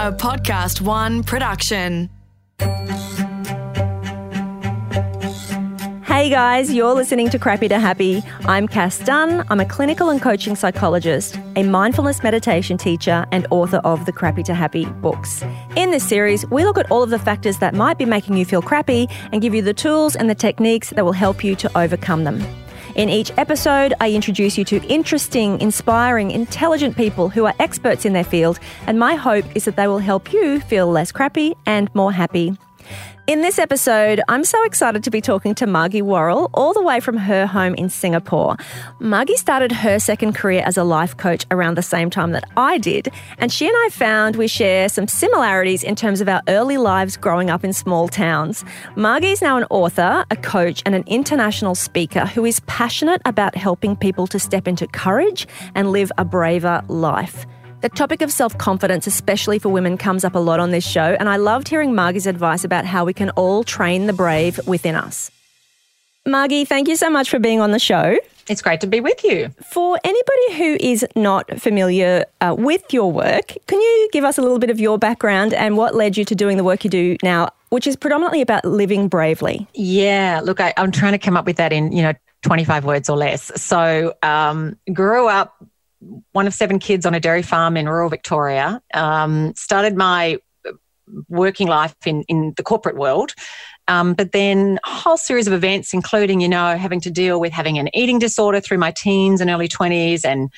a Podcast One production. Hey guys, you're listening to Crappy to Happy. I'm Cass Dunn. I'm a clinical and coaching psychologist, a mindfulness meditation teacher, and author of the Crappy to Happy books. In this series, we look at all of the factors that might be making you feel crappy and give you the tools and the techniques that will help you to overcome them. In each episode, I introduce you to interesting, inspiring, intelligent people who are experts in their field, and my hope is that they will help you feel less crappy and more happy. In this episode, I'm so excited to be talking to Margie Warrell all the way from her home in Singapore. Margie started her second career as a life coach around the same time that I did, and she and I found we share some similarities in terms of our early lives growing up in small towns. Margie is now an author, a coach, and an international speaker who is passionate about helping people to step into courage and live a braver life. The topic of self confidence, especially for women, comes up a lot on this show, and I loved hearing Margie's advice about how we can all train the brave within us. Margie, thank you so much for being on the show. It's great to be with you. For anybody who is not familiar uh, with your work, can you give us a little bit of your background and what led you to doing the work you do now, which is predominantly about living bravely? Yeah, look, I, am trying to come up with that in, you know, 25 words or less. So, um, grew up one of seven kids on a dairy farm in rural Victoria. Um, started my working life in, in the corporate world. Um, but then a whole series of events, including, you know, having to deal with having an eating disorder through my teens and early 20s and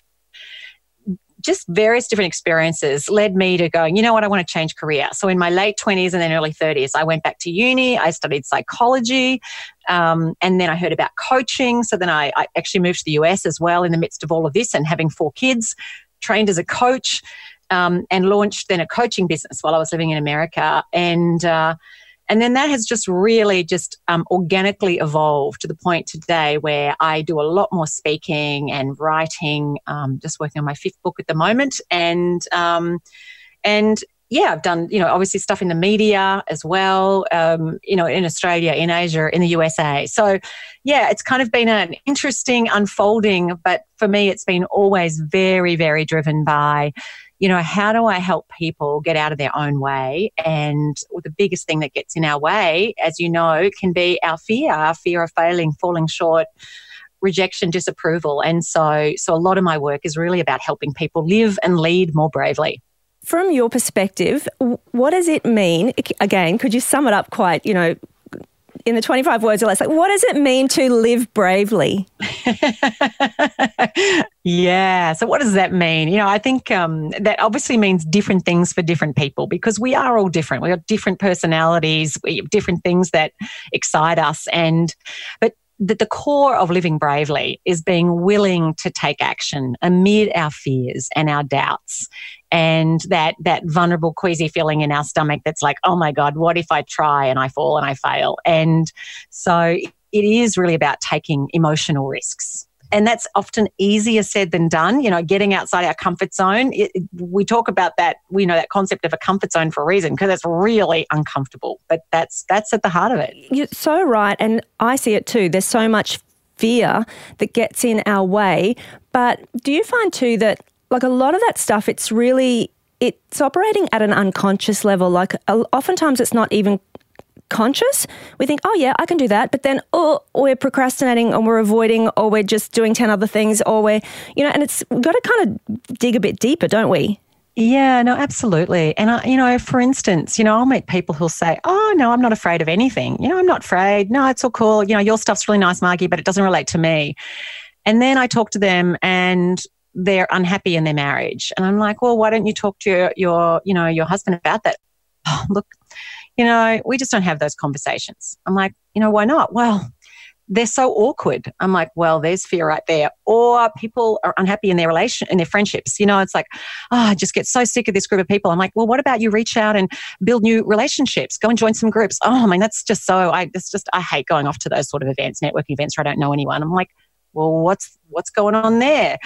just various different experiences led me to going, you know what, I want to change career. So in my late 20s and then early 30s, I went back to uni. I studied psychology. Um, and then I heard about coaching. So then I, I actually moved to the US as well in the midst of all of this and having four kids, trained as a coach, um, and launched then a coaching business while I was living in America. And, uh, and then that has just really just um, organically evolved to the point today where I do a lot more speaking and writing. Um, just working on my fifth book at the moment, and um, and yeah, I've done you know obviously stuff in the media as well. Um, you know, in Australia, in Asia, in the USA. So yeah, it's kind of been an interesting unfolding, but for me, it's been always very very driven by you know, how do I help people get out of their own way? And the biggest thing that gets in our way, as you know, can be our fear, our fear of failing, falling short, rejection, disapproval. And so, so a lot of my work is really about helping people live and lead more bravely. From your perspective, what does it mean? Again, could you sum it up quite, you know, in the 25 words or less, like what does it mean to live bravely? yeah. So what does that mean? You know, I think um, that obviously means different things for different people because we are all different. We have different personalities, we have different things that excite us. And, but that the core of living bravely is being willing to take action amid our fears and our doubts and that that vulnerable queasy feeling in our stomach that's like oh my god what if i try and i fall and i fail? And so it is really about taking emotional risks and that's often easier said than done you know getting outside our comfort zone. It, it, we talk about that we know that concept of a comfort zone for a reason because it's really uncomfortable but that's that's at the heart of it. You're so right and i see it too. There's so much fear that gets in our way but do you find too that like a lot of that stuff it's really it's operating at an unconscious level like oftentimes it's not even conscious, we think, oh, yeah, I can do that. But then, oh, we're procrastinating and we're avoiding, or we're just doing 10 other things, or we're, you know, and it's, got to kind of dig a bit deeper, don't we? Yeah, no, absolutely. And I, you know, for instance, you know, I'll meet people who'll say, "Oh, no, I'm not afraid of anything. You know, I'm not afraid. No, it's all cool. You know, your stuff's really nice, Margie, but it doesn't relate to me." And then I talk to them, and they're unhappy in their marriage, and I'm like, "Well, why don't you talk to your, your you know, your husband about that?" Oh, look, you know, we just don't have those conversations. I'm like, you know, why not? Well, they're so awkward. I'm like, well, there's fear right there. Or people are unhappy in their relation in their friendships. You know, it's like, oh, I just get so sick of this group of people. I'm like, well, what about you reach out and build new relationships? Go and join some groups. Oh, I mean, that's just so I it's just I hate going off to those sort of events, networking events where I don't know anyone. I'm like, well, what's what's going on there?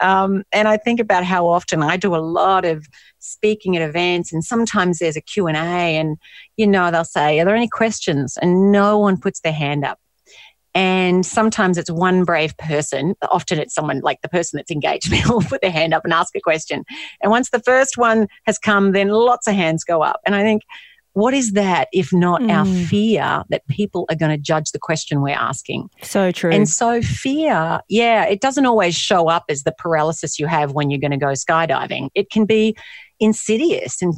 Um, and I think about how often I do a lot of speaking at events, and sometimes there's a Q and A, and you know they'll say, "Are there any questions?" And no one puts their hand up. And sometimes it's one brave person. Often it's someone like the person that's engaged me will put their hand up and ask a question. And once the first one has come, then lots of hands go up. And I think, what is that if not mm. our hmm. fear that people are going to judge the question we're asking? So true. And so, fear, yeah, it doesn't always show up as the paralysis you have when you're going to go skydiving. It can be insidious and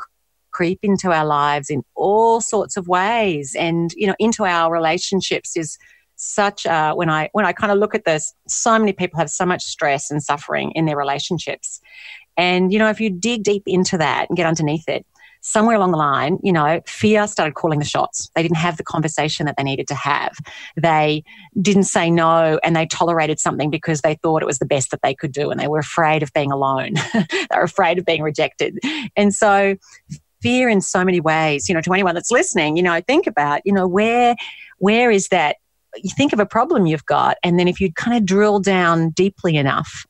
creep into our lives in all sorts of ways and, you know, into our relationships is such a, when I when I kind of look at this, so many people have so much stress and suffering in their relationships. And you know, if you dig deep into that and get underneath it, somewhere along the line, you know, fear started calling the shots. They didn't have the conversation that they needed to have. They didn't say no and they tolerated something because they thought it was the best that they could do and they were afraid of being alone. they were afraid of being rejected. And so fear in so many ways, you know, to anyone that's listening, you know, think about, you know, where where is that you think of a problem you've got and then if you kind of drill down deeply enough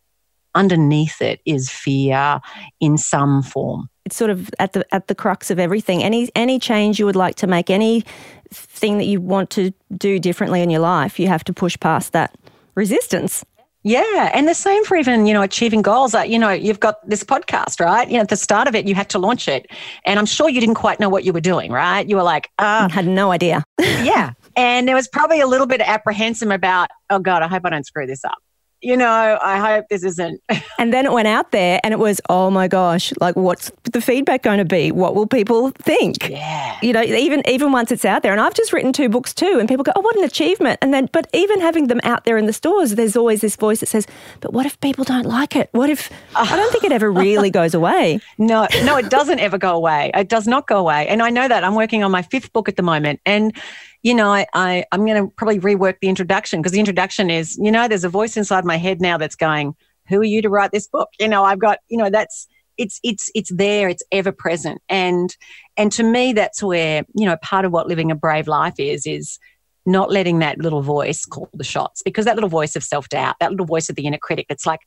underneath it is fear in some form it's sort of at the at the crux of everything. Any any change you would like to make, any thing that you want to do differently in your life, you have to push past that resistance. Yeah, and the same for even you know achieving goals. Like you know, you've got this podcast, right? You know, at the start of it, you had to launch it, and I'm sure you didn't quite know what you were doing, right? You were like, uh, had no idea. yeah, and there was probably a little bit of apprehensive about, oh God, I hope I don't screw this up you know, I hope this isn't. and then it went out there and it was, oh my gosh, like what's the feedback going to be? What will people think? Yeah. You know, even even once it's out there. And I've just written two books too, and people go, oh, what an achievement. And then, but even having them out there in the stores, there's always this voice that says, but what if people don't like it? What if, I don't think it ever really goes away. No, no, it doesn't ever go away. It does not go away. And I know that I'm working on my fifth book at the moment. And you know, I, I I'm going to probably rework the introduction because the introduction is, you know, there's a voice inside my head now that's going, "Who are you to write this book?" You know, I've got, you know, that's it's it's it's there, it's ever present, and and to me, that's where you know part of what living a brave life is is not letting that little voice call the shots because that little voice of self doubt, that little voice of the inner critic, that's like,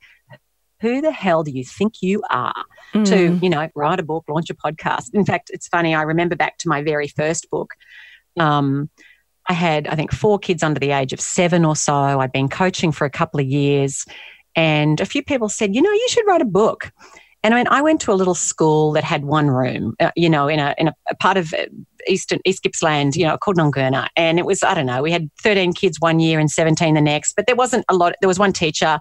who the hell do you think you are mm. to you know write a book launch a podcast in fact it's funny i remember back to my very first book um, I had, I think, four kids under the age of seven or so. I'd been coaching for a couple of years. And a few people said, you know, you should write a book. And I mean, I went to a little school that had one room, uh, you know, in a in a, a, part of uh, Eastern East Gippsland, you know, called Nungurner. And it was, I don't know, we had 13 kids one year and 17 the next, but there wasn't a lot. There was one teacher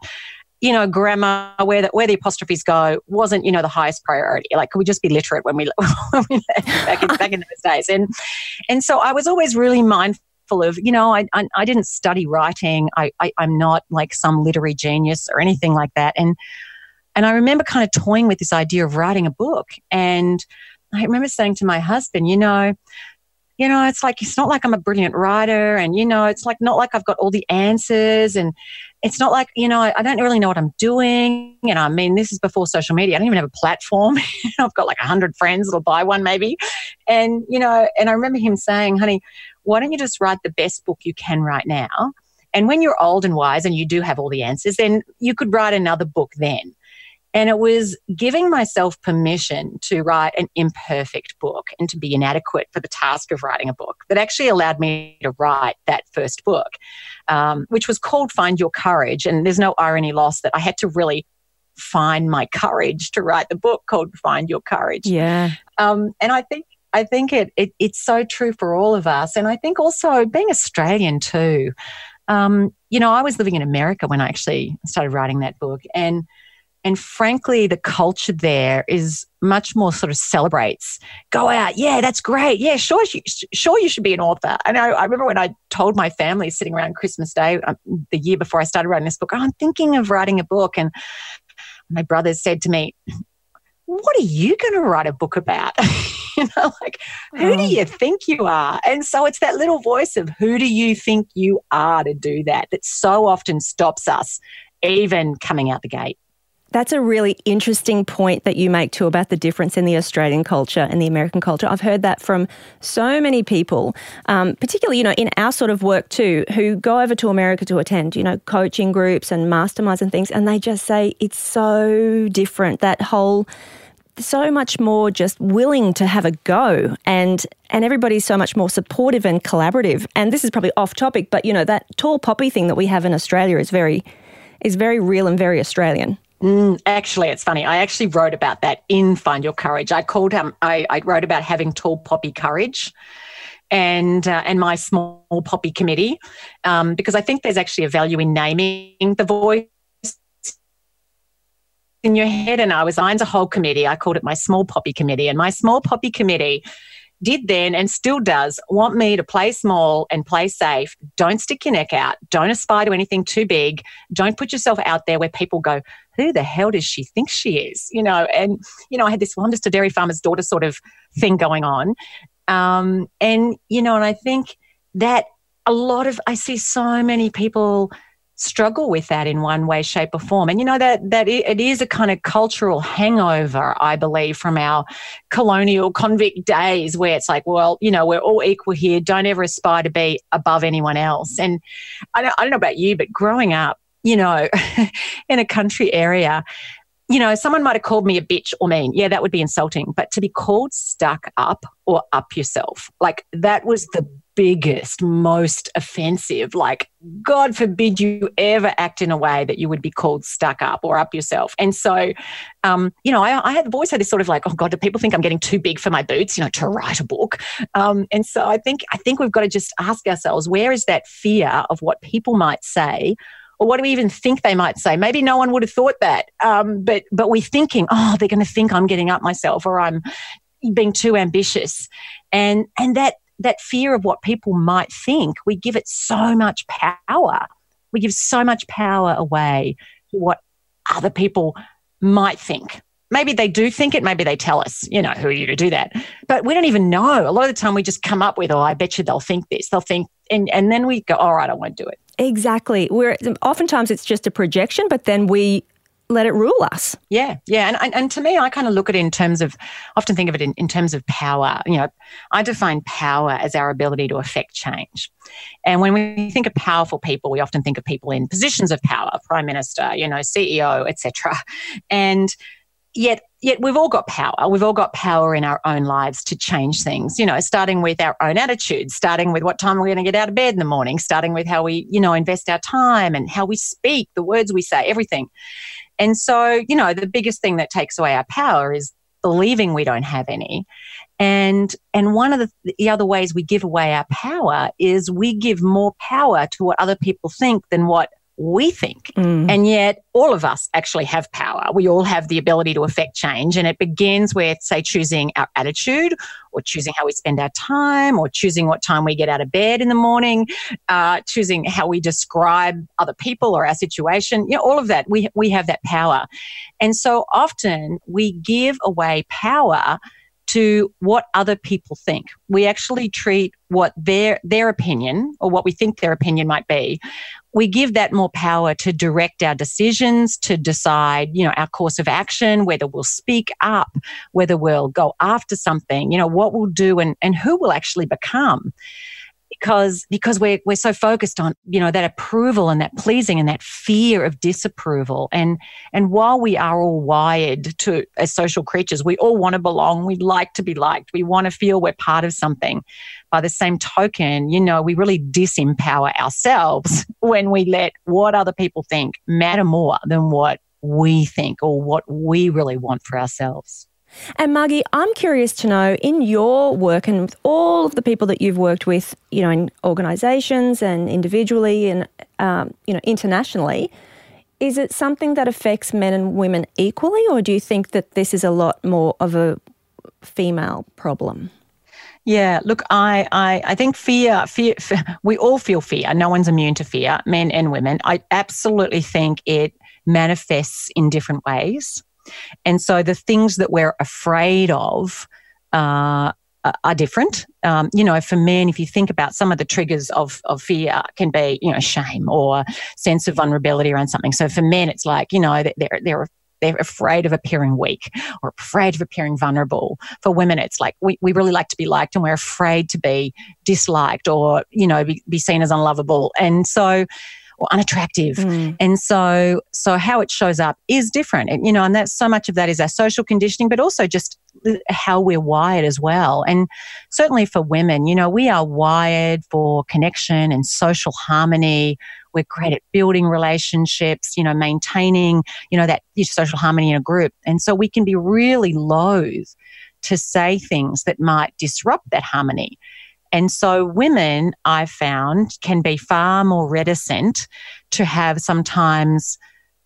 you know, grammar, where the, where the apostrophes go, wasn't, you know, the highest priority. Like, could we just be literate when we, back, in, back in those days? And, and so I was always really mindful of, you know, I, I, I didn't study writing. I, I, I'm not like some literary genius or anything like that. And, and I remember kind of toying with this idea of writing a book. And I remember saying to my husband, you know, you know, it's like, it's not like I'm a brilliant writer and, you know, it's like not like I've got all the answers and it's not like, you know, I don't really know what I'm doing. You know, I mean, this is before social media. I don't even have a platform. I've got like a hundred friends that'll buy one maybe. And, you know, and I remember him saying, honey, why don't you just write the best book you can right now? And when you're old and wise and you do have all the answers, then you could write another book then. And it was giving myself permission to write an imperfect book and to be inadequate for the task of writing a book that actually allowed me to write that first book, um, which was called Find Your Courage. And there's no irony lost that I had to really find my courage to write the book called Find Your Courage. Yeah. Um, and I think I think it, it, it's so true for all of us. And I think also being Australian too. Um, you know, I was living in America when I actually started writing that book. And and frankly, the culture there is much more sort of celebrates. Go out, yeah, that's great. Yeah, sure, you, sure, you should be an author. I know. I remember when I told my family sitting around Christmas Day, um, the year before I started writing this book, oh, I'm thinking of writing a book, and my brothers said to me, "What are you going to write a book about?" you know, like who do oh. you think you are? And so it's that little voice of who do you think you are to do that that so often stops us even coming out the gate. That's a really interesting point that you make too about the difference in the Australian culture and the American culture. I've heard that from so many people, um, particularly you know in our sort of work too, who go over to America to attend you know coaching groups and masterminds and things, and they just say it's so different. That whole so much more just willing to have a go and and everybody's so much more supportive and collaborative. And this is probably off topic, but you know, that tall poppy thing that we have in Australia is very is very real and very Australian. Mm, actually, it's funny. I actually wrote about that in Find Your Courage. I called um, I, I wrote about having tall poppy courage and uh, and my small poppy committee um, because I think there's actually a value in naming the voice in your head. And I was on a whole committee. I called it my small poppy committee, and my small poppy committee did then and still does want me to play small and play safe. Don't stick your neck out. Don't aspire to anything too big. Don't put yourself out there where people go, who the hell does she think she is? You know, and, you know, I had this, well, I'm just a dairy farmer's daughter sort of thing going on. Um, and, you know, and I think that a lot of, I see so many people struggle with that in one way, shape, or form. And you know that that it is a kind of cultural hangover, I believe, from our colonial convict days, where it's like, well, you know, we're all equal here. Don't ever aspire to be above anyone else. And I don't, I don't know about you, but growing up, you know, in a country area, you know, someone might have called me a bitch or mean. Yeah, that would be insulting. But to be called stuck up or up yourself, like that was the biggest, most offensive. Like, God forbid you ever act in a way that you would be called stuck up or up yourself. And so, um, you know, I, I had always had this sort of like, oh God, do people think I'm getting too big for my boots, you know, to write a book? Um, and so I think I think we've got to just ask ourselves, where is that fear of what people might say? or what do we even think they might say? Maybe no one would have thought that, um, but but we're thinking, oh, they're going to think I'm getting up myself, or I'm being too ambitious, and and that that fear of what people might think, we give it so much power. We give so much power away to what other people might think. Maybe they do think it, maybe they tell us, you know, who are you to do that? But we don't even know. A lot of the time we just come up with, oh, I bet you they'll think this. They'll think, and, and then we go, all right, I won't do it. Exactly. We're oftentimes it's just a projection, but then we let it rule us. Yeah, yeah. And, and, and to me, I kind of look at it in terms of, often think of it in, in terms of power. You know, I define power as our ability to affect change. And when we think of powerful people, we often think of people in positions of power, prime minister, you know, CEO, etc. And yet yet we've all got power we've all got power in our own lives to change things you know starting with our own attitudes starting with what time we're going to get out of bed in the morning starting with how we you know invest our time and how we speak the words we say everything and so, you know, the biggest thing that takes away our power is believing we don't have any. And and one of the, the other ways we give away our power is we give more power to what other people think than what we think. Mm. And yet, all of us actually have power. We all have the ability to affect change. And it begins with, say, choosing our attitude or choosing how we spend our time or choosing what time we get out of bed in the morning, uh, choosing how we describe other people or our situation. You know, all of that, we, we have that power. And so often we give away power to what other people think. We actually treat what their their opinion or what we think their opinion might be. We give that more power to direct our decisions, to decide, you know, our course of action, whether we'll speak up, whether we'll go after something, you know, what we'll do and, and who we'll actually become because because we're we're so focused on you know that approval and that pleasing and that fear of disapproval. And and while we are all wired to as social creatures we all want to belong. We like to be liked. We want to feel we're part of something. By the same token you know we really disempower ourselves when we let what other people think matter more than what we think or what we really want for ourselves and Margie, I'm curious to know in your work and with all of the people that you've worked with, you know, in organisations and individually and um, you know internationally, is it something that affects men and women equally, or do you think that this is a lot more of a female problem? Yeah, look, I, I, I think fear, fear, fear, we all feel fear. No one's immune to fear, men and women. I absolutely think it manifests in different ways. And so the things that we're afraid of uh, are different. Um, you know, for men, if you think about some of the triggers of, of fear can be, you know, shame or sense of vulnerability around something. So for men, it's like, you know, they're, they're they're afraid of appearing weak or afraid of appearing vulnerable. For women, it's like we, we really like to be liked and we're afraid to be disliked or, you know, be, be seen as unlovable. And so or unattractive. Mm. And so, so how it shows up is different. And, you know, and that's so much of that is our social conditioning, but also just how we're wired as well. And certainly for women, you know, we are wired for connection and social harmony. We're great at building relationships, you know, maintaining, you know, that social harmony in a group. And so we can be really loath to say things that might disrupt that harmony. And so women, I've found, can be far more reticent to have sometimes,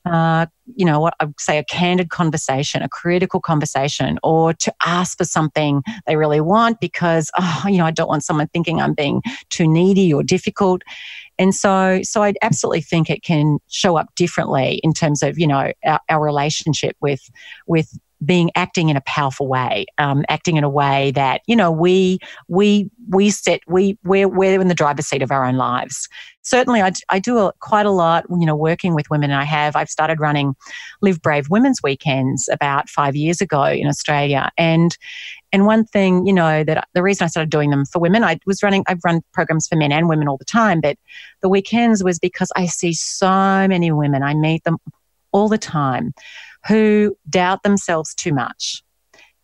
uh, you know, what I would say a candid conversation, a critical conversation, or to ask for something they really want because, oh, you know, I don't want someone thinking I'm being too needy or difficult. And so, so I absolutely think it can show up differently in terms of, you know, our, our relationship with, with being acting in a powerful way, um, acting in a way that you know we we we set we we're we're in the driver's seat of our own lives. Certainly, I, I do a, quite a lot. You know, working with women. I have. I've started running Live Brave Women's Weekends about five years ago in Australia, and and one thing you know that the reason I started doing them for women, I was running. I've run programs for men and women all the time, but the weekends was because I see so many women. I meet them all the time who doubt themselves too much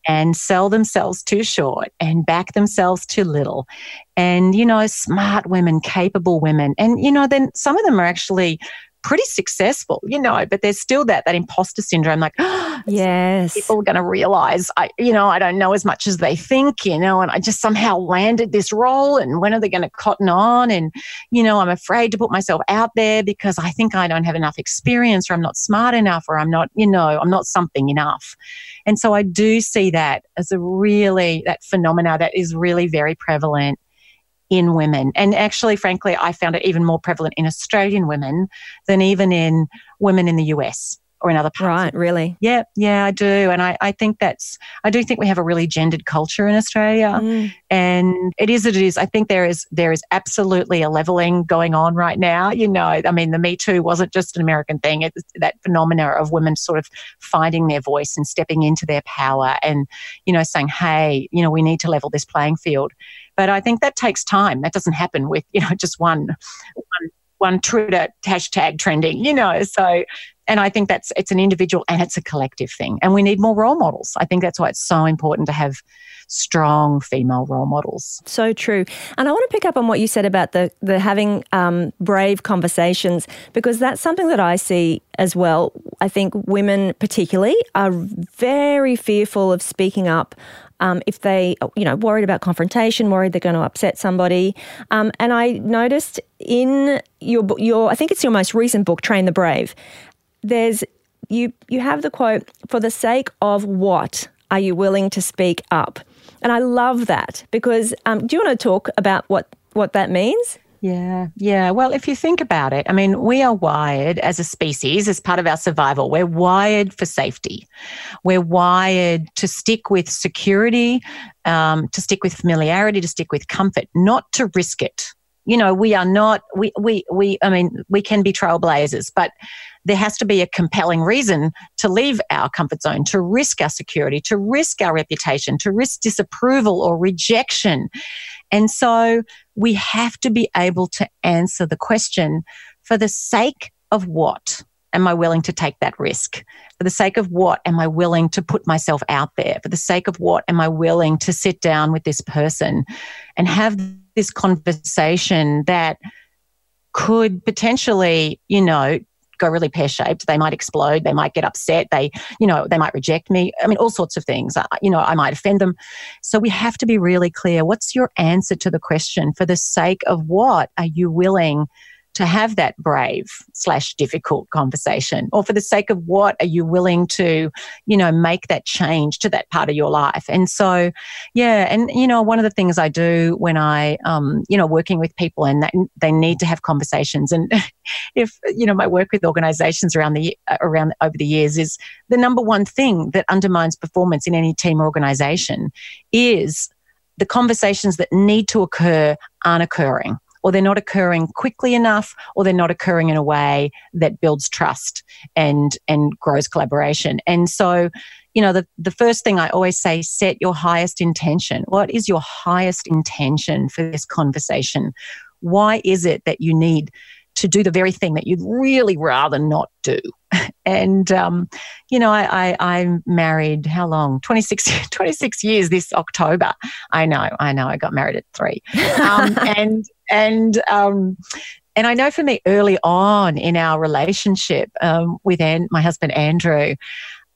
and sell themselves too short and back themselves too little. And, you know, smart women, capable women. And, you know, then some of them are actually pretty successful, you know, but there's still that that imposter syndrome, like, oh, yes, people are going to realize I, you know, I don't know as much as they think, you know, and I just somehow landed this role, and when are they going to cotton on? And you know, I'm afraid to put myself out there because I think I don't have enough experience, or I'm not smart enough, or I'm not, you know, I'm not something enough. And so I do see that as a really that phenomena that is really very prevalent in women. And actually, frankly, I found it even more prevalent in Australian women than even in women in the US or in other parts. Right, really? Yeah, yeah, I do. And I, I think that's, I do think we have a really gendered culture in Australia. Mm. And it is what it is. I think there is, there is absolutely a leveling going on right now. You know, I mean, the Me Too wasn't just an American thing. It's that phenomena of women sort of finding their voice and stepping into their power and, you know, saying, hey, you know, we need to level this playing field. But I think that takes time. That doesn't happen with, you know, just one, one one Twitter hashtag trending, you know. So, and I think that's it's an individual and it's a collective thing, and we need more role models. I think that's why it's so important to have strong female role models. So true. And I want to pick up on what you said about the the having um, brave conversations because that's something that I see as well. I think women, particularly, are very fearful of speaking up um, if they, you know, worried about confrontation, worried they're going to upset somebody. Um, and I noticed in your your, I think it's your most recent book, Train the Brave. There's you you have the quote, "For the sake of what are you willing to speak up?" And I love that because um, do you want to talk about what what that means? Yeah, yeah. Well, if you think about it, I mean, we are wired as a species, as part of our survival, we're wired for safety. We're wired to stick with security, um, to stick with familiarity, to stick with comfort, not to risk it. You know, we are not, we, we, we, I mean, we can be trailblazers, but there has to be a compelling reason to leave our comfort zone, to risk our security, to risk our reputation, to risk disapproval or rejection. And so we have to be able to answer the question for the sake of what am I willing to take that risk? For the sake of what am I willing to put myself out there? For the sake of what am I willing to sit down with this person and have this conversation that could potentially, you know, go really pear shaped. They might explode. They might get upset. They, you know, they might reject me. I mean, all sorts of things. I, you know, I might offend them. So we have to be really clear. What's your answer to the question? For the sake of what are you willing to have that brave slash difficult conversation? Or for the sake of what are you willing to you know make that change to that part of your life? And so yeah and you know one of the things i do when i um you know working with people and that, they need to have conversations and if you know my work with organizations around the around over the years is the number one thing that undermines performance in any team or organization is the conversations that need to occur aren't occurring or they're not occurring quickly enough, or they're not occurring in a way that builds trust and and grows collaboration. And so, you know, the, the first thing I always say, set your highest intention. What is your highest intention for this conversation? Why is it that you need to do the very thing that you'd really rather not do. And, um, you know, I, I, I married how long? 26, 26 years this October. I know, I know. I got married at three. Um, and, and, um, and I know for me early on in our relationship um, with An- my husband Andrew,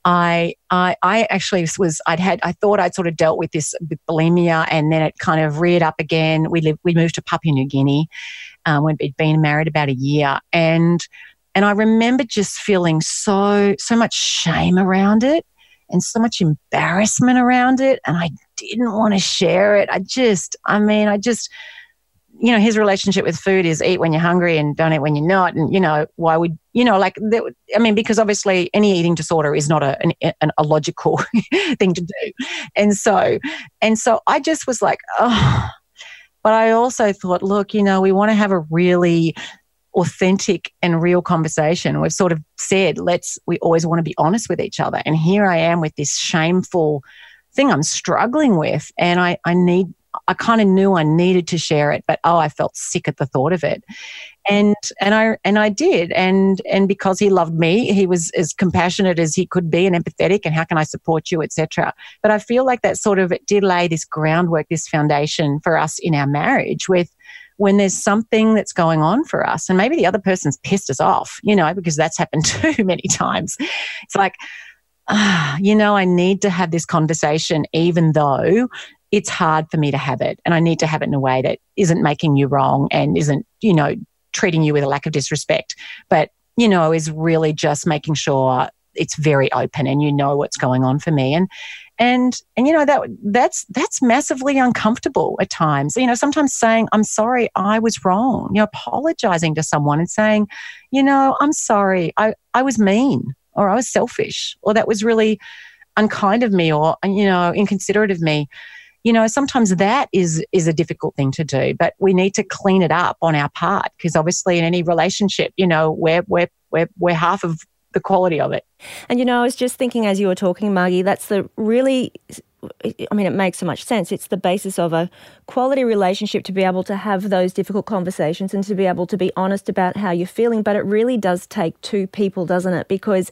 I, I, I actually was, I'd had, I thought I'd sort of dealt with this with bulimia and then it kind of reared up again. We lived, we moved to Papua New Guinea um, when we'd been married about a year. And, and I remember just feeling so, so much shame around it and so much embarrassment around it. And I didn't want to share it. I just, I mean, I just, you know, his relationship with food is eat when you're hungry and don't eat when you're not. And, you know, why would, you know, like, I mean, because obviously any eating disorder is not a, an, a logical thing to do. And so, and so I just was like, oh, but I also thought, look, you know, we want to have a really authentic and real conversation. We've sort of said, let's, we always want to be honest with each other. And here I am with this shameful thing I'm struggling with. And I, I need I kind of knew I needed to share it, but oh, I felt sick at the thought of it. And and I and I did. And and because he loved me, he was as compassionate as he could be and empathetic and how can I support you, etc. But I feel like that sort of it did lay this groundwork, this foundation for us in our marriage with when there's something that's going on for us and maybe the other person's pissed us off, you know, because that's happened too many times. It's like, ah, you know, I need to have this conversation, even though it's hard for me to have it. And I need to have it in a way that isn't making you wrong and isn't, you know, treating you with a lack of disrespect, but, you know, is really just making sure it's very open and you know what's going on for me. And, and, and, you know, that, that's, that's massively uncomfortable at times. You know, sometimes saying, I'm sorry, I was wrong, you know, apologizing to someone and saying, you know, I'm sorry, I, I was mean or I was selfish or that was really unkind of me or, you know, inconsiderate of me you know sometimes that is is a difficult thing to do but we need to clean it up on our part because obviously in any relationship you know we're we're we're, we're half of the quality of it and you know i was just thinking as you were talking margie that's the really I mean, it makes so much sense. It's the basis of a quality relationship to be able to have those difficult conversations and to be able to be honest about how you're feeling. But it really does take two people, doesn't it? Because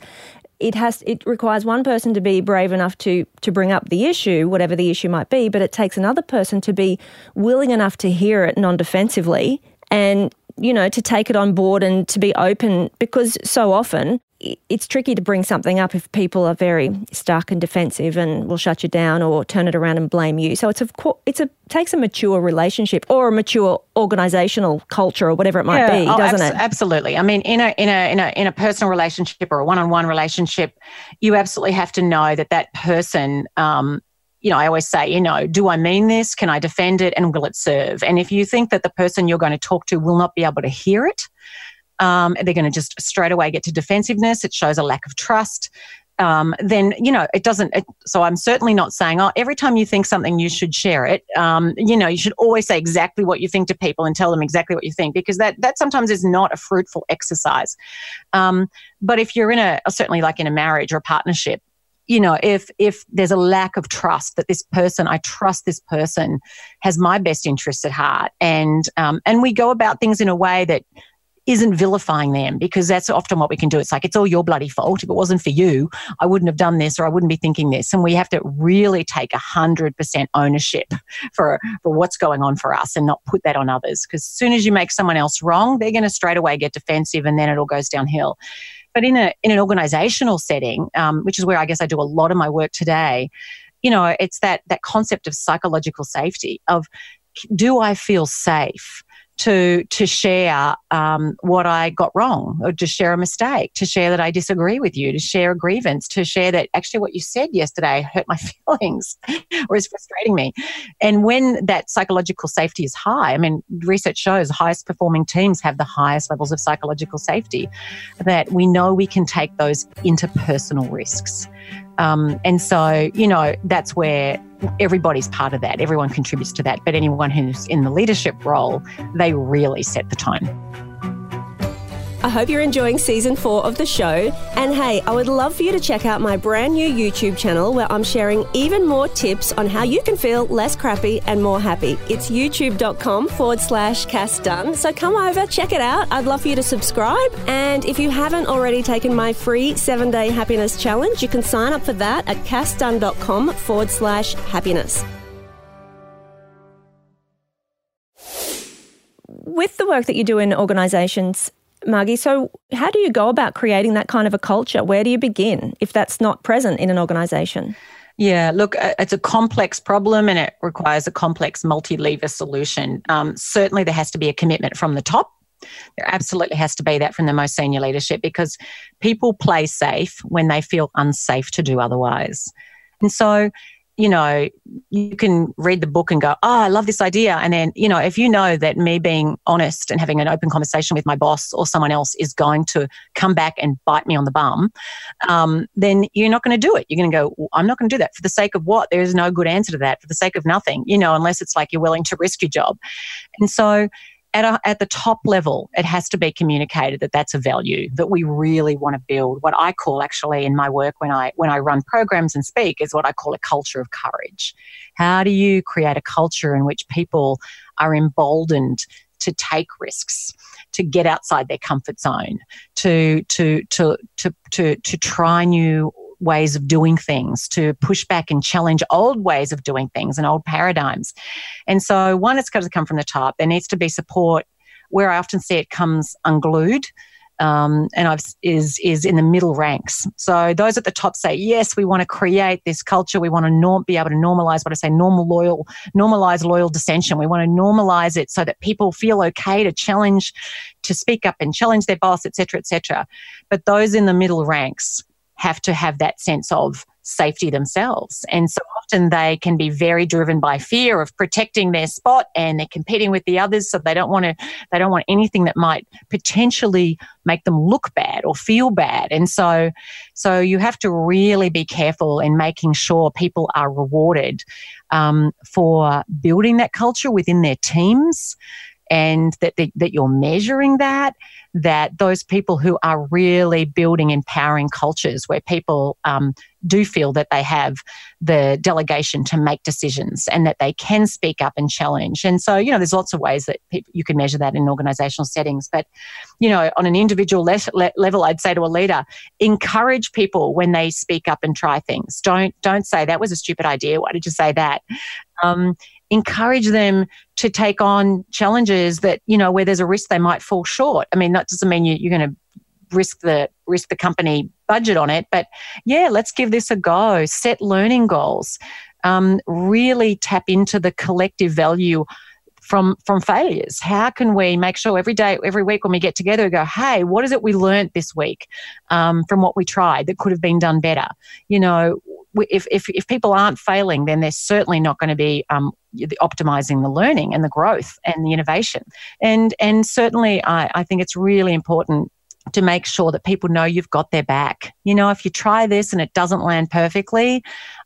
it has it requires one person to be brave enough to to bring up the issue whatever the issue might be but it takes another person to be willing enough to hear it non-defensively and you know to take it on board and to be open because so often it's tricky to bring something up if people are very stuck and defensive and will shut you down or turn it around and blame you. So it's a it's a takes a mature relationship or a mature organizational culture or whatever it might yeah. be, oh, doesn't abs- it? Absolutely. I mean, in a in a in a in a personal relationship or a one-on-one relationship, you absolutely have to know that that person um, you know, I always say, you know, do I mean this? Can I defend it? And will it serve? And if you think that the person you're going to talk to will not be able to hear it, um, they're going to just straight away get to defensiveness. It shows a lack of trust. Um, then you know it doesn't. It, so I'm certainly not saying, oh, every time you think something, you should share it. Um, you know, you should always say exactly what you think to people and tell them exactly what you think because that that sometimes is not a fruitful exercise. Um, but if you're in a certainly like in a marriage or a partnership, you know if if there's a lack of trust that this person i trust this person has my best interests at heart and um, and we go about things in a way that isn't vilifying them because that's often what we can do. It's like, it's all your bloody fault. If it wasn't for you, I wouldn't have done this or I wouldn't be thinking this. And we have to really take 100% ownership for, for what's going on for us and not put that on others. Because as soon as you make someone else wrong, they're going to straight away get defensive and then it all goes downhill. But in, a, in an organizational setting, um, which is where I guess I do a lot of my work today, you know, it's that, that concept of psychological safety of do I feel safe? To to share um, what I got wrong, or to share a mistake, to share that I disagree with you, to share a grievance, to share that actually what you said yesterday hurt my feelings or is frustrating me. And when that psychological safety is high, I mean, research shows highest performing teams have the highest levels of psychological safety. That we know we can take those interpersonal risks. Um, and so, you know, that's where everybody's part of that. Everyone contributes to that. But anyone who's in the leadership role, they really set the tone. I hope you're enjoying season four of the show. And hey, I would love for you to check out my brand new YouTube channel where I'm sharing even more tips on how you can feel less crappy and more happy. It's youtube.com forward slash Cass Dunn. So come over, check it out. I'd love for you to subscribe. And if you haven't already taken my free seven day happiness challenge, you can sign up for that at cassdunn.com forward slash happiness. with the work that you do in organisations, Margie, so how do you go about creating that kind of a culture? Where do you begin if that's not present in an organisation? Yeah, look, uh, it's a complex problem and it requires a complex multi lever solution. Um, certainly, there has to be a commitment from the top. There absolutely has to be that from the most senior leadership because people play safe when they feel unsafe to do otherwise. And so, you know, you can read the book and go, oh, I love this idea. And then, you know, if you know that me being honest and having an open conversation with my boss or someone else is going to come back and bite me on the bum, um, then you're not going to do it. You're going to go, I'm not going to do that. For the sake of what? There is no good answer to that. For the sake of nothing, you know, unless it's like you're willing to risk your job. And so, at, a, at the top level, it has to be communicated that that's a value that we really want to build. What I call actually in my work when I when I run programs and speak is what I call a culture of courage. How do you create a culture in which people are emboldened to take risks, to get outside their comfort zone, to to to to to to try new ways of doing things, to push back and challenge old ways of doing things and old paradigms. And so, one, it's got to come from the top. There needs to be support where I often see it comes unglued. Um, and I've, is is in the middle ranks. So those at the top say, yes, we want to create this culture. We want to norm, be able to normalize what I say, normal loyal, normalize loyal dissension. We want to normalize it so that people feel okay to challenge, to speak up and challenge their boss, etc., etc. But those in the middle ranks have to have that sense of safety themselves. And so often they can be very driven by fear of protecting their spot and they're competing with the others. So they don't want to, they don't want anything that might potentially make them look bad or feel bad. And so, so you have to really be careful in making sure people are rewarded um, for building that culture within their teams and that, that, you're measuring that that those people who are really building empowering cultures where people um, do feel that they have the delegation to make decisions and that they can speak up and challenge. And so, you know, there's lots of ways that people, you can measure that in organizational settings. But, you know, on an individual le- le- level, I'd say to a leader, encourage people when they speak up and try things. Don't don't say that was a stupid idea. Why did you say that? Um, encourage them to take on challenges that you know where there's a risk they might fall short. I mean that doesn't mean you, you're going to risk the risk the company budget on it but yeah let's give this a go. Set learning goals. Um, really tap into the collective value from from failures. How can we make sure every day every week when we get together we go hey what is it we learned this week um, from what we tried that could have been done better? You know if, if, if people aren't failing, then they're certainly not going to be um, optimizing the learning and the growth and the innovation. And, and certainly, I, I think it's really important to make sure that people know you've got their back. You know, if you try this and it doesn't land perfectly,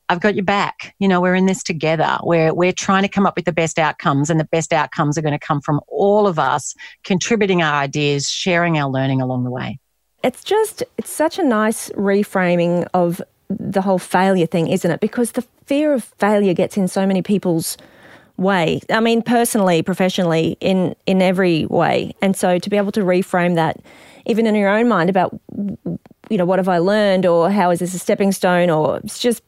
I've got your back. You know, we're in this together. We're we're trying to come up with the best outcomes, and the best outcomes are going to come from all of us contributing our ideas, sharing our learning along the way. It's just it's such a nice reframing of the whole failure thing, isn't it? Because the fear of failure gets in so many people's way. I mean, personally, professionally, in in every way. And so to be able to reframe that, even in your own mind, about you know what have I learned, or how is this a stepping stone, or it's just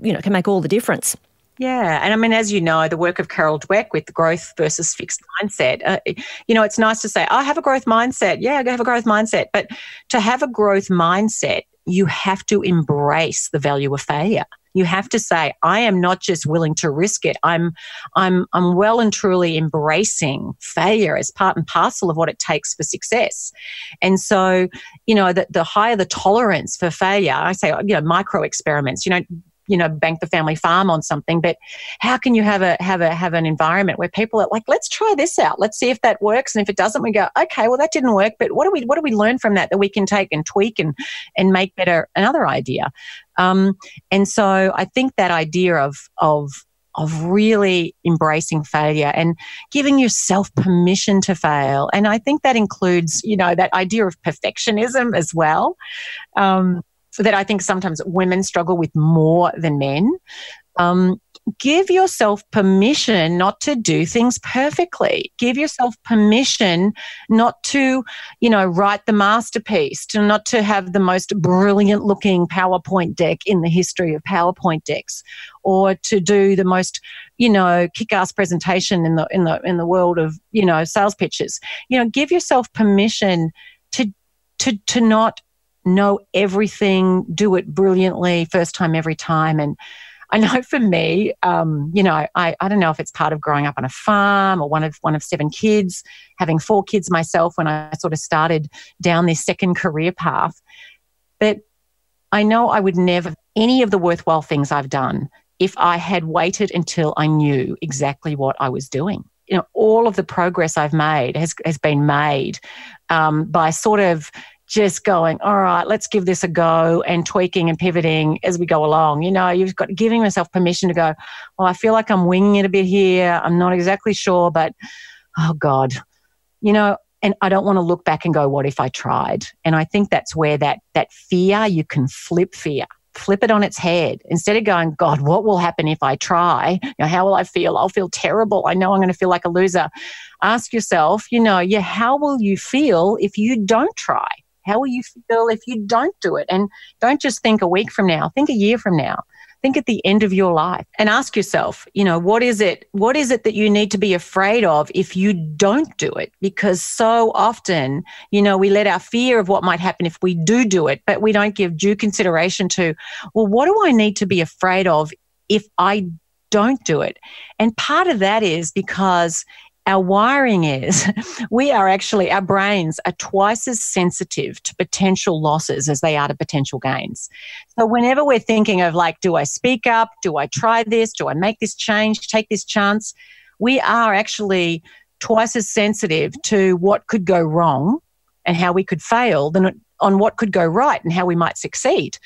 you know can make all the difference. Yeah. And I mean, as you know, the work of Carol Dweck with the growth versus fixed mindset, uh, you know, it's nice to say, I have a growth mindset. Yeah, I have a growth mindset. But to have a growth mindset you have to embrace the value of failure. You have to say, I am not just willing to risk it. I'm, I'm, I'm well and truly embracing failure as part and parcel of what it takes for success. And so, you know, the, the higher the tolerance for failure, I say, you know, micro experiments, you know, you know bank the family farm on something but how can you have a have a have an environment where people are like let's try this out let's see if that works and if it doesn't we go okay well that didn't work but what do we what do we learn from that that we can take and tweak and and make better another idea um, and so i think that idea of of of really embracing failure and giving yourself permission to fail. And I think that includes, you know, that idea of perfectionism as well. Um, that I think sometimes women struggle with more than men. Um, give yourself permission not to do things perfectly. Give yourself permission not to, you know, write the masterpiece, to not to have the most brilliant looking PowerPoint deck in the history of PowerPoint decks, or to do the most, you know, kick-ass presentation in the in the in the world of, you know, sales pitches. You know, give yourself permission to to to not know everything, do it brilliantly, first time every time, and I know for me, um, you know, I, I don't know if it's part of growing up on a farm or one of one of seven kids, having four kids myself when I sort of started down this second career path. But I know I would never any of the worthwhile things I've done if I had waited until I knew exactly what I was doing. You know, all of the progress I've made has has been made um, by sort of just going, all right, let's give this a go and tweaking and pivoting as we go along. You know, you've got giving myself permission to go, well, I feel like I'm winging it a bit here. I'm not exactly sure, but oh God, you know, and I don't want to look back and go, what if I tried? And I think that's where that that fear, you can flip fear. Flip it on its head. Instead of going, God, what will happen if I try? You know, how will I feel? I'll feel terrible. I know I'm going to feel like a loser. Ask yourself, you know, yeah, how will you feel if you don't try? How will you feel if you don't do it? And don't just think a week from now, think a year from now. Think at the end of your life and ask yourself, you know, what is it? What is it that you need to be afraid of if you don't do it? Because so often, you know, we let our fear of what might happen if we do do it, but we don't give due consideration to, well, what do I need to be afraid of if I don't do it? And part of that is because our wiring is we are actually, our brains are twice as sensitive to potential losses as they are to potential gains. So whenever we're thinking of like, do I speak up? Do I try this? Do I make this change? Take this chance? We are actually twice as sensitive to what could go wrong and how we could fail than on what could go right and how we might succeed.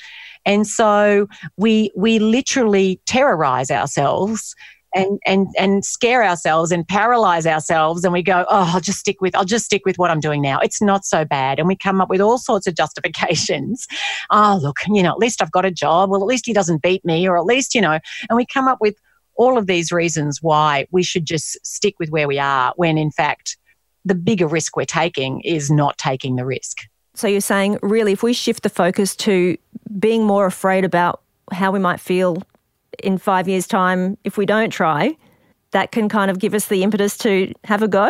And so we we literally terrorize ourselves and and and scare ourselves and paralyze ourselves and we go oh i'll just stick with i'll just stick with what i'm doing now. It's not so bad. And we come up with all sorts of justifications. Oh look you know at least i've got a job. Well at least he doesn't beat me or at least you know. And we come up with all of these reasons why we should just stick with where we are when in fact the bigger risk we're taking is not taking the risk. So you're saying really if we shift the focus to being more afraid about how we might feel in five years' time, if we don't try, that can kind of give us the impetus to have a go?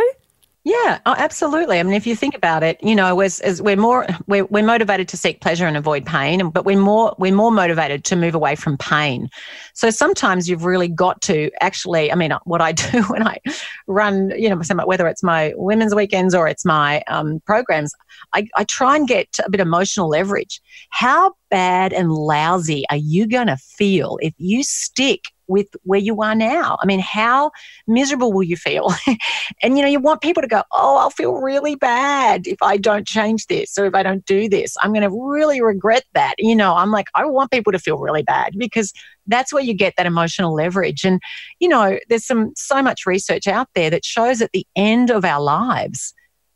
Yeah, oh, absolutely. I mean, if you think about it, you know, as, as we're more we're, we're motivated to seek pleasure and avoid pain, but we're more we're more motivated to move away from pain. So sometimes you've really got to actually. I mean, what I do when I run, you know, whether it's my women's weekends or it's my um, programs, I, I try and get a bit of emotional leverage. How bad and lousy are you going to feel if you stick with where you are now. I mean, how miserable will you feel? and you know, you want people to go, "Oh, I'll feel really bad if I don't change this or if I don't do this. I'm going to really regret that." You know, I'm like, I want people to feel really bad because that's where you get that emotional leverage. And you know, there's some so much research out there that shows at the end of our lives,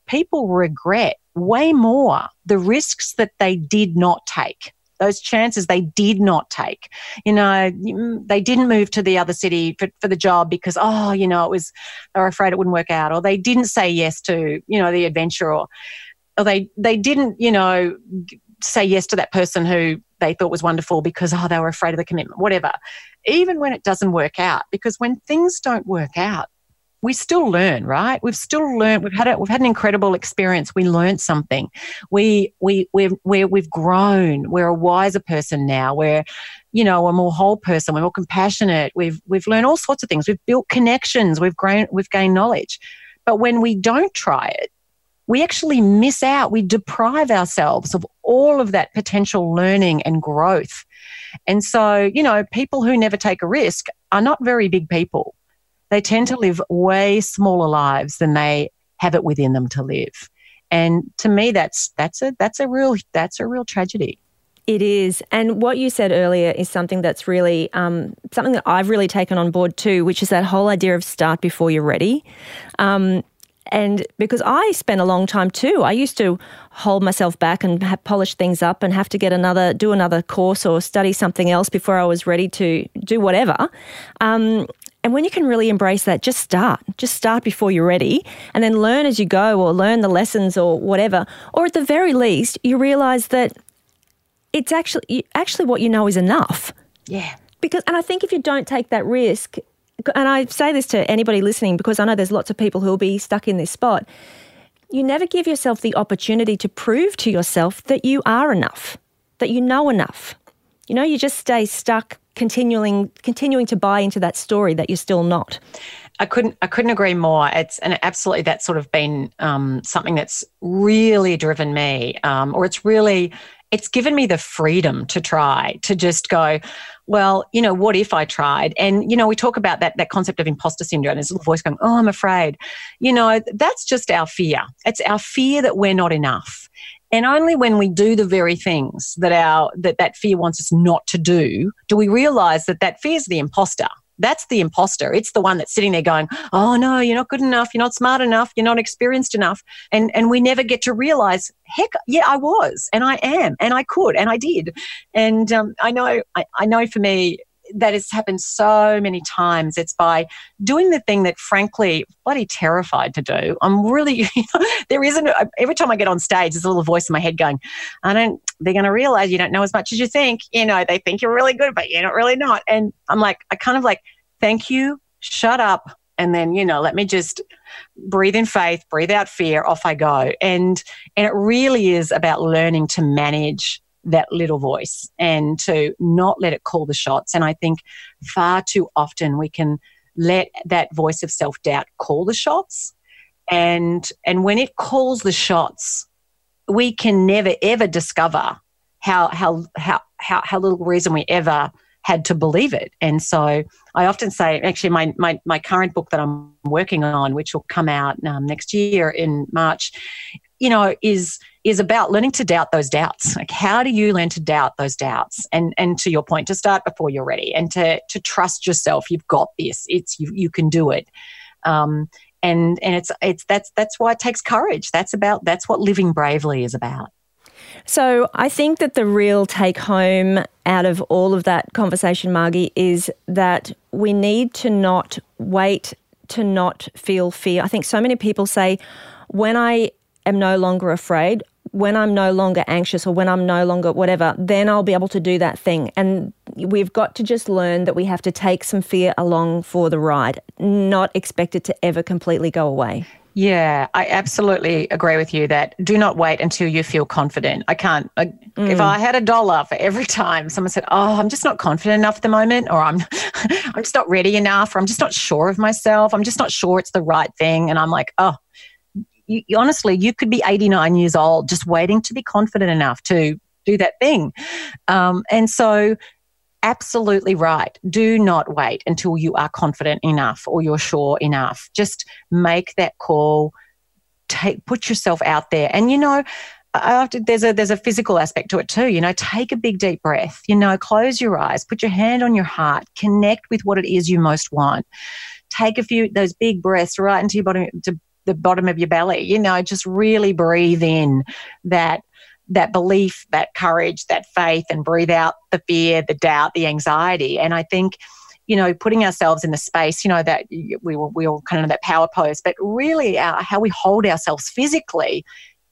people regret way more the risks that they did not take those chances they did not take. You know, mm, they didn't move to the other city for, for the job because, oh, you know, it was, they were afraid it wouldn't work out, or they didn't say yes to, you know, the adventure, or, or they, they didn't, you know, say yes to that person who they thought was wonderful because, oh, they were afraid of the commitment, whatever. Even when it doesn't work out, because when things don't work out, we still learn, right? We've still learned. We've had a, we've had an incredible experience. We learned something. We we we we we've grown. We're a wiser person now. We're you know a more whole person. We're more compassionate. We've we've learned all sorts of things. We've built connections. We've grown. We've gained knowledge. But when we don't try it, we actually miss out. We deprive ourselves of all of that potential learning and growth. And so, you know, people who never take a risk are not very big people they tend to live way smaller lives than they have it within them to live. And to me, that's that's a that's a real that's a real tragedy. It is. And what you said earlier is something that's really um, something that I've really taken on board too, which is that whole idea of start before you're ready. Um, and because I spent a long time too, I used to hold myself back and polish things up and have to get another, do another course or study something else before I was ready to do whatever. Um, and when you can really embrace that, just start. Just start before you're ready and then learn as you go or learn the lessons or whatever. Or at the very least, you realize that it's actually actually what you know is enough. Yeah. Because and I think if you don't take that risk, and I say this to anybody listening because I know there's lots of people who will be stuck in this spot. You never give yourself the opportunity to prove to yourself that you are enough, that you know enough. You know, you just stay stuck continuing continuing to buy into that story that you're still not. I couldn't I couldn't agree more. It's and absolutely that's sort of been um, something that's really driven me, um, or it's really it's given me the freedom to try to just go well you know what if i tried and you know we talk about that that concept of imposter syndrome there's a little voice going oh i'm afraid you know that's just our fear it's our fear that we're not enough and only when we do the very things that our that that fear wants us not to do, do we realize that that fear is the imposter. That's the imposter. It's the one that's sitting there going, "Oh no, you're not good enough. You're not smart enough. You're not experienced enough." And and we never get to realize, heck, yeah, I was, and I am, and I could, and I did. And um, I know, I, I know for me, that has happened so many times. It's by doing the thing that, frankly, bloody terrified to do. I'm really, you know, there isn't, every time I get on stage, there's a little voice in my head going, I don't, they're going to realize you don't know as much as you think. You know, they think you're really good, but you're not really not. And I'm like, I kind of like, thank you, shut up. And then, you know, let me just breathe in faith, breathe out fear, off I go. And, and it really is about learning to manage that little voice and to not let it call the shots. And I think far too often we can let that voice of self doubt call the shots. And, and when it calls the shots, we can never ever discover how, how, how, how, how little reason we ever had to believe it. And so I often say, actually, my, my, my current book that I'm working on, which will come out um, next year in March, you know, is is about learning to doubt those doubts. Like how do you learn to doubt those doubts? And and to your point, to start before you're ready and to to trust yourself. You've got this. It's you you can do it. Um, and and it's it's that's that's why it takes courage. That's about that's what living bravely is about. So I think that the real take home out of all of that conversation, Margie, is that we need to not wait to not feel fear. I think so many people say, when I am no longer afraid, when I'm no longer anxious or when I'm no longer whatever, then I'll be able to do that thing. And we've got to just learn that we have to take some fear along for the ride, not expect it to ever completely go away. Yeah, I absolutely agree with you that do not wait until you feel confident. I can't. I, mm. If I had a dollar for every time someone said, "Oh, I'm just not confident enough at the moment," or "I'm, I'm just not ready enough," or "I'm just not sure of myself," "I'm just not sure it's the right thing," and I'm like, "Oh, you, you, honestly, you could be 89 years old just waiting to be confident enough to do that thing. Um, and so, absolutely right. Do not wait until you are confident enough or you're sure enough. Just make that call. Take, put yourself out there. And you know, after, there's a there's a physical aspect to it too. You know, take a big deep breath. You know, close your eyes, put your hand on your heart, connect with what it is you most want. Take a few those big breaths right into your body to the bottom of your belly. You know, just really breathe in that that belief, that courage, that faith, and breathe out the fear, the doubt, the anxiety. And I think, you know, putting ourselves in the space, you know, that we were we all kind of that power pose, but really our, how we hold ourselves physically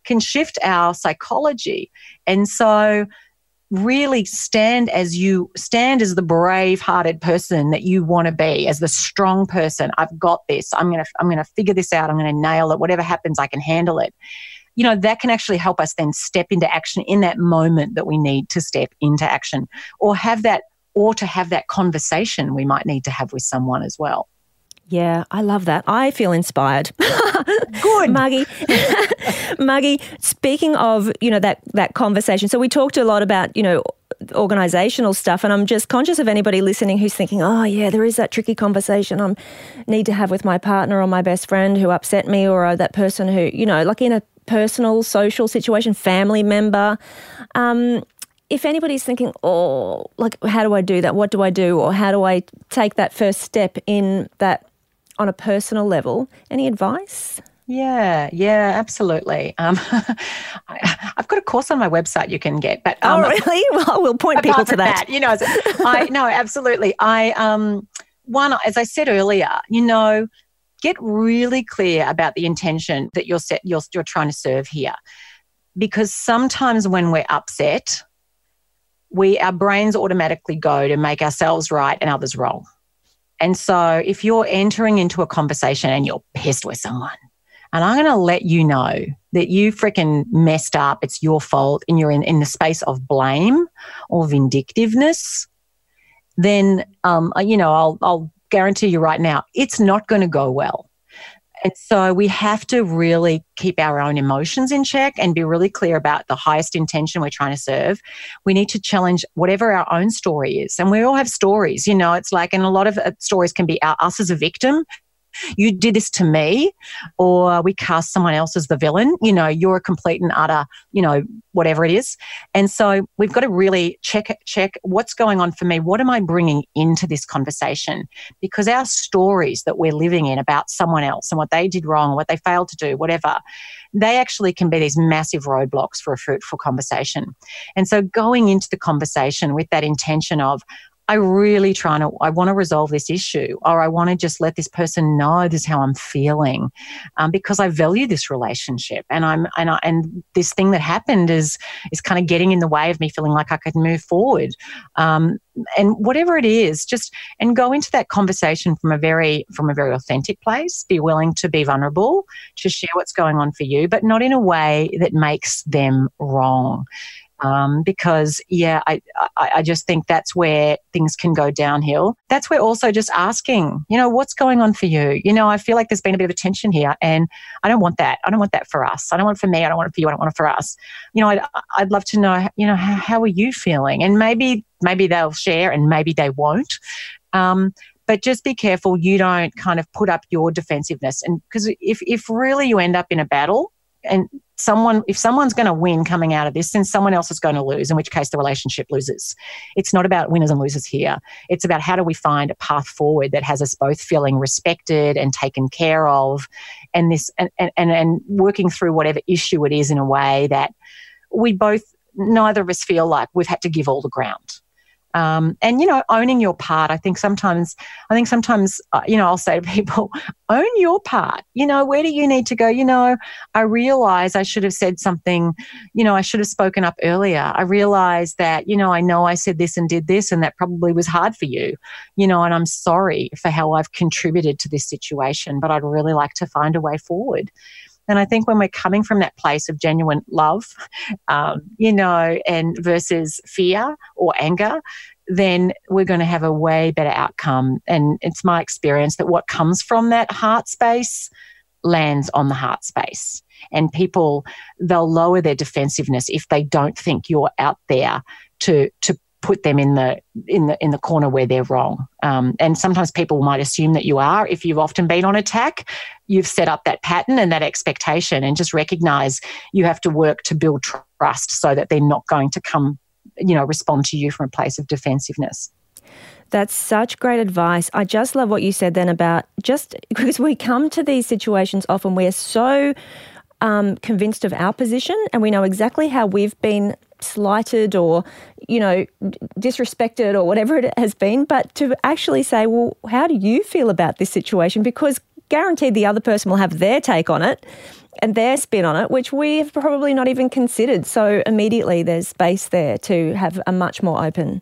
can shift our psychology. And so really stand as you stand as the brave hearted person that you want to be as the strong person i've got this. I'm going to i'm going to figure this out. I'm going to nail it. Whatever happens i can handle it. You know that can actually help us then step into action in that moment that we need to step into action or have that or to have that conversation we might need to have with someone as well yeah, I love that. I feel inspired. Good, Margie. Margie, speaking of you know that that conversation, so we talked a lot about you know organizational stuff and i'm just conscious of anybody listening who's thinking oh yeah there is that tricky conversation i need to have with my partner or my best friend who upset me or that person who you know like in a personal social situation family member um, if anybody's thinking, oh, like, how do I do that? What do I do? Or how do I take that first step in that on a personal level? Any advice? Yeah, yeah, absolutely. Um, I, have got a course on my website you can get, but um, oh, really? Well, we'll point people to that. that. You know, I no, absolutely. I um, one, as I said earlier, you know, get really clear about the intention that you're set, you're, you're trying to serve here, because sometimes when we're upset, we our brains automatically go to make ourselves right and others wrong. And so if you're entering into a conversation and you're pissed with someone, and I'm going to let you know that you freaking messed up, it's your fault, and you're in, in the space of blame or vindictiveness, then, um, you know, I'll, I'll guarantee you right now, it's not going to go well. And so we have to really keep our own emotions in check and be really clear about the highest intention we're trying to serve. We need to challenge whatever our own story is. And we all have stories, you know, it's like, and a lot of uh, stories can be us as a victim you did this to me, or we cast someone else as the villain. You know, you're a complete and utter, you know, whatever it is. And so we've got to really check check what's going on for me. What am I bringing into this conversation? Because our stories that we're living in about someone else and what they did wrong, what they failed to do, whatever, they actually can be these massive roadblocks for a fruitful conversation. And so going into the conversation with that intention of, I really trying to, I want to resolve this issue, or I want to just let this person know this is how I'm feeling, um, because I value this relationship, and I'm, and I, and this thing that happened is is kind of getting in the way of me feeling like I could move forward, um, and whatever it is, just and go into that conversation from a very from a very authentic place. Be willing to be vulnerable, to share what's going on for you, but not in a way that makes them wrong um, because yeah, I, I, I just think that's where things can go downhill. That's where also just asking, you know, what's going on for you? You know, I feel like there's been a bit of a tension here, and I don't want that. I don't want that for us. I don't want it for me. I don't want it for you. I don't want it for us. You know, I'd, I'd love to know, you know, how, how are you feeling? And maybe maybe they'll share, and maybe they won't. Um, but just be careful you don't kind of put up your defensiveness and because if, if really you end up in a battle and someone if someone's going to win coming out of this then someone else is going to lose in which case the relationship loses. It's not about winners and losers here. It's about how do we find a path forward that has us both feeling respected and taken care of and this and and, and working through whatever issue it is in a way that we both neither of us feel like we've had to give all the ground um, and you know owning your part i think sometimes i think sometimes uh, you know i'll say to people own your part. You know where do you need to go? You know i realize i should have said something you know i should have spoken up earlier. I realize that you know i know i said this and did this and that probably was hard for you you know and i'm sorry for how i've contributed to this situation but i'd really like to find a way forward and I think when we're coming from that place of genuine love, um, you know, and versus fear or anger, then we're going to have a way better outcome. And it's my experience that what comes from that heart space lands on the heart space. And people, they'll lower their defensiveness if they don't think you're out there to, to put them in the in the in the corner where they're wrong. Um, and sometimes people might assume that you are. If you've often been on attack, you've set up that pattern and that expectation, and just recognize you have to work to build trust so that they're not going to come, you know, respond to you from a place of defensiveness. That's such great advice. I just love what you said then about just because we come to these situations often, we're so um, convinced of our position and we know exactly how we've been slighted or, you know, disrespected or whatever it has been, but to actually say, well, how do you feel about this situation? Because guaranteed the other person will have their take on it and their spin on it, which we have probably not even considered. So immediately there's space there to have a much more open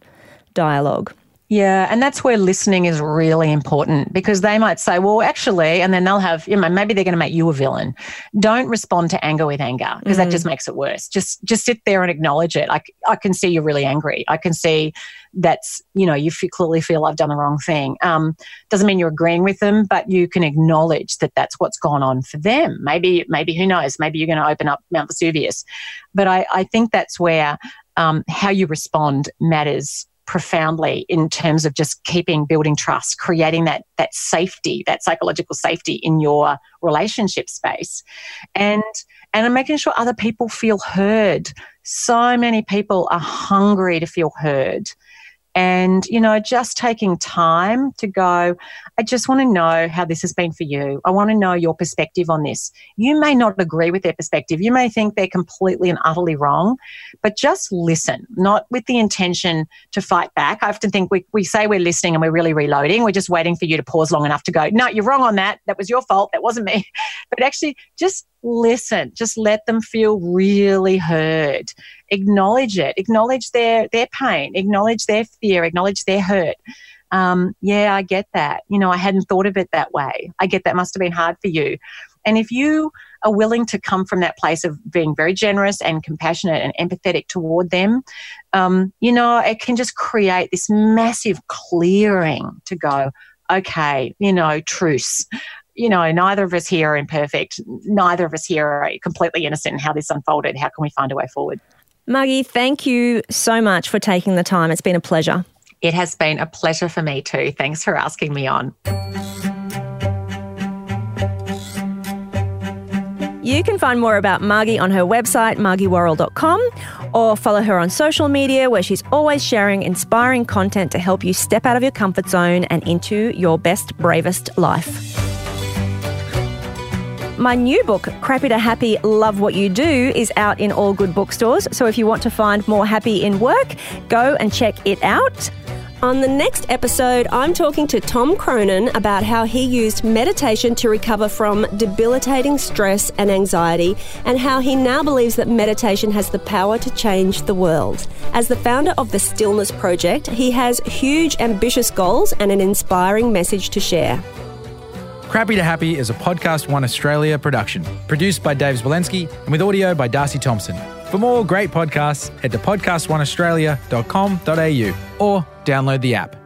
dialogue. Yeah, and that's where listening is really important because they might say, well, actually, and then they'll have, you know, maybe they're going to make you a villain. Don't respond to anger with anger because mm that just makes it worse. Just just sit there and acknowledge it. Like I can see you're really angry. I can see that's, you know, you feel, clearly feel I've done the wrong thing. Um, doesn't mean you're agreeing with them, but you can acknowledge that that's what's gone on for them. Maybe, maybe who knows? Maybe you're going to open up Mount Vesuvius. But I, I think that's where um, how you respond matters profoundly in terms of just keeping building trust, creating that that safety, that psychological safety in your relationship space. And and making sure other people feel heard. So many people are hungry to feel heard and you know just taking time to go i just want to know how this has been for you. I want to know your perspective on this. You may not agree with their perspective. You may think they're completely and utterly wrong but just listen not with the intention to fight back. I often think we, we say we're listening and we're really reloading. We're just waiting for you to pause long enough to go no you're wrong on that. That was your fault. That wasn't me. But actually just listen just let them feel really heard. Acknowledge it. Acknowledge their their pain. Acknowledge their fear. Acknowledge their hurt. Um, yeah i get that. You know i hadn't thought of it that way. I get that must have been hard for you. And if you are willing to come from that place of being very generous and compassionate and empathetic toward them, um, you know, it can just create this massive clearing to go, okay, you know, truce you know, neither of us here are imperfect. Neither of us here are completely innocent in how this unfolded. How can we find a way forward? Margie, thank you so much for taking the time. It's been a pleasure. It has been a pleasure for me too. Thanks for asking me on. You can find more about Margie on her website, margiewarrell.com, or follow her on social media where she's always sharing inspiring content to help you step out of your comfort zone and into your best, bravest life. My new book, Crappy to Happy Love What You Do, is out in all good bookstores. So if you want to find more happy in work, go and check it out. On the next episode, I'm talking to Tom Cronin about how he used meditation to recover from debilitating stress and anxiety, and how he now believes that meditation has the power to change the world. As the founder of the Stillness Project, he has huge, ambitious goals and an inspiring message to share. Crappy to Happy is a Podcast One Australia production, produced by Dave Zwolenski and with audio by Darcy Thompson. For more great podcasts, head to podcastoneaustralia.com.au or download the app.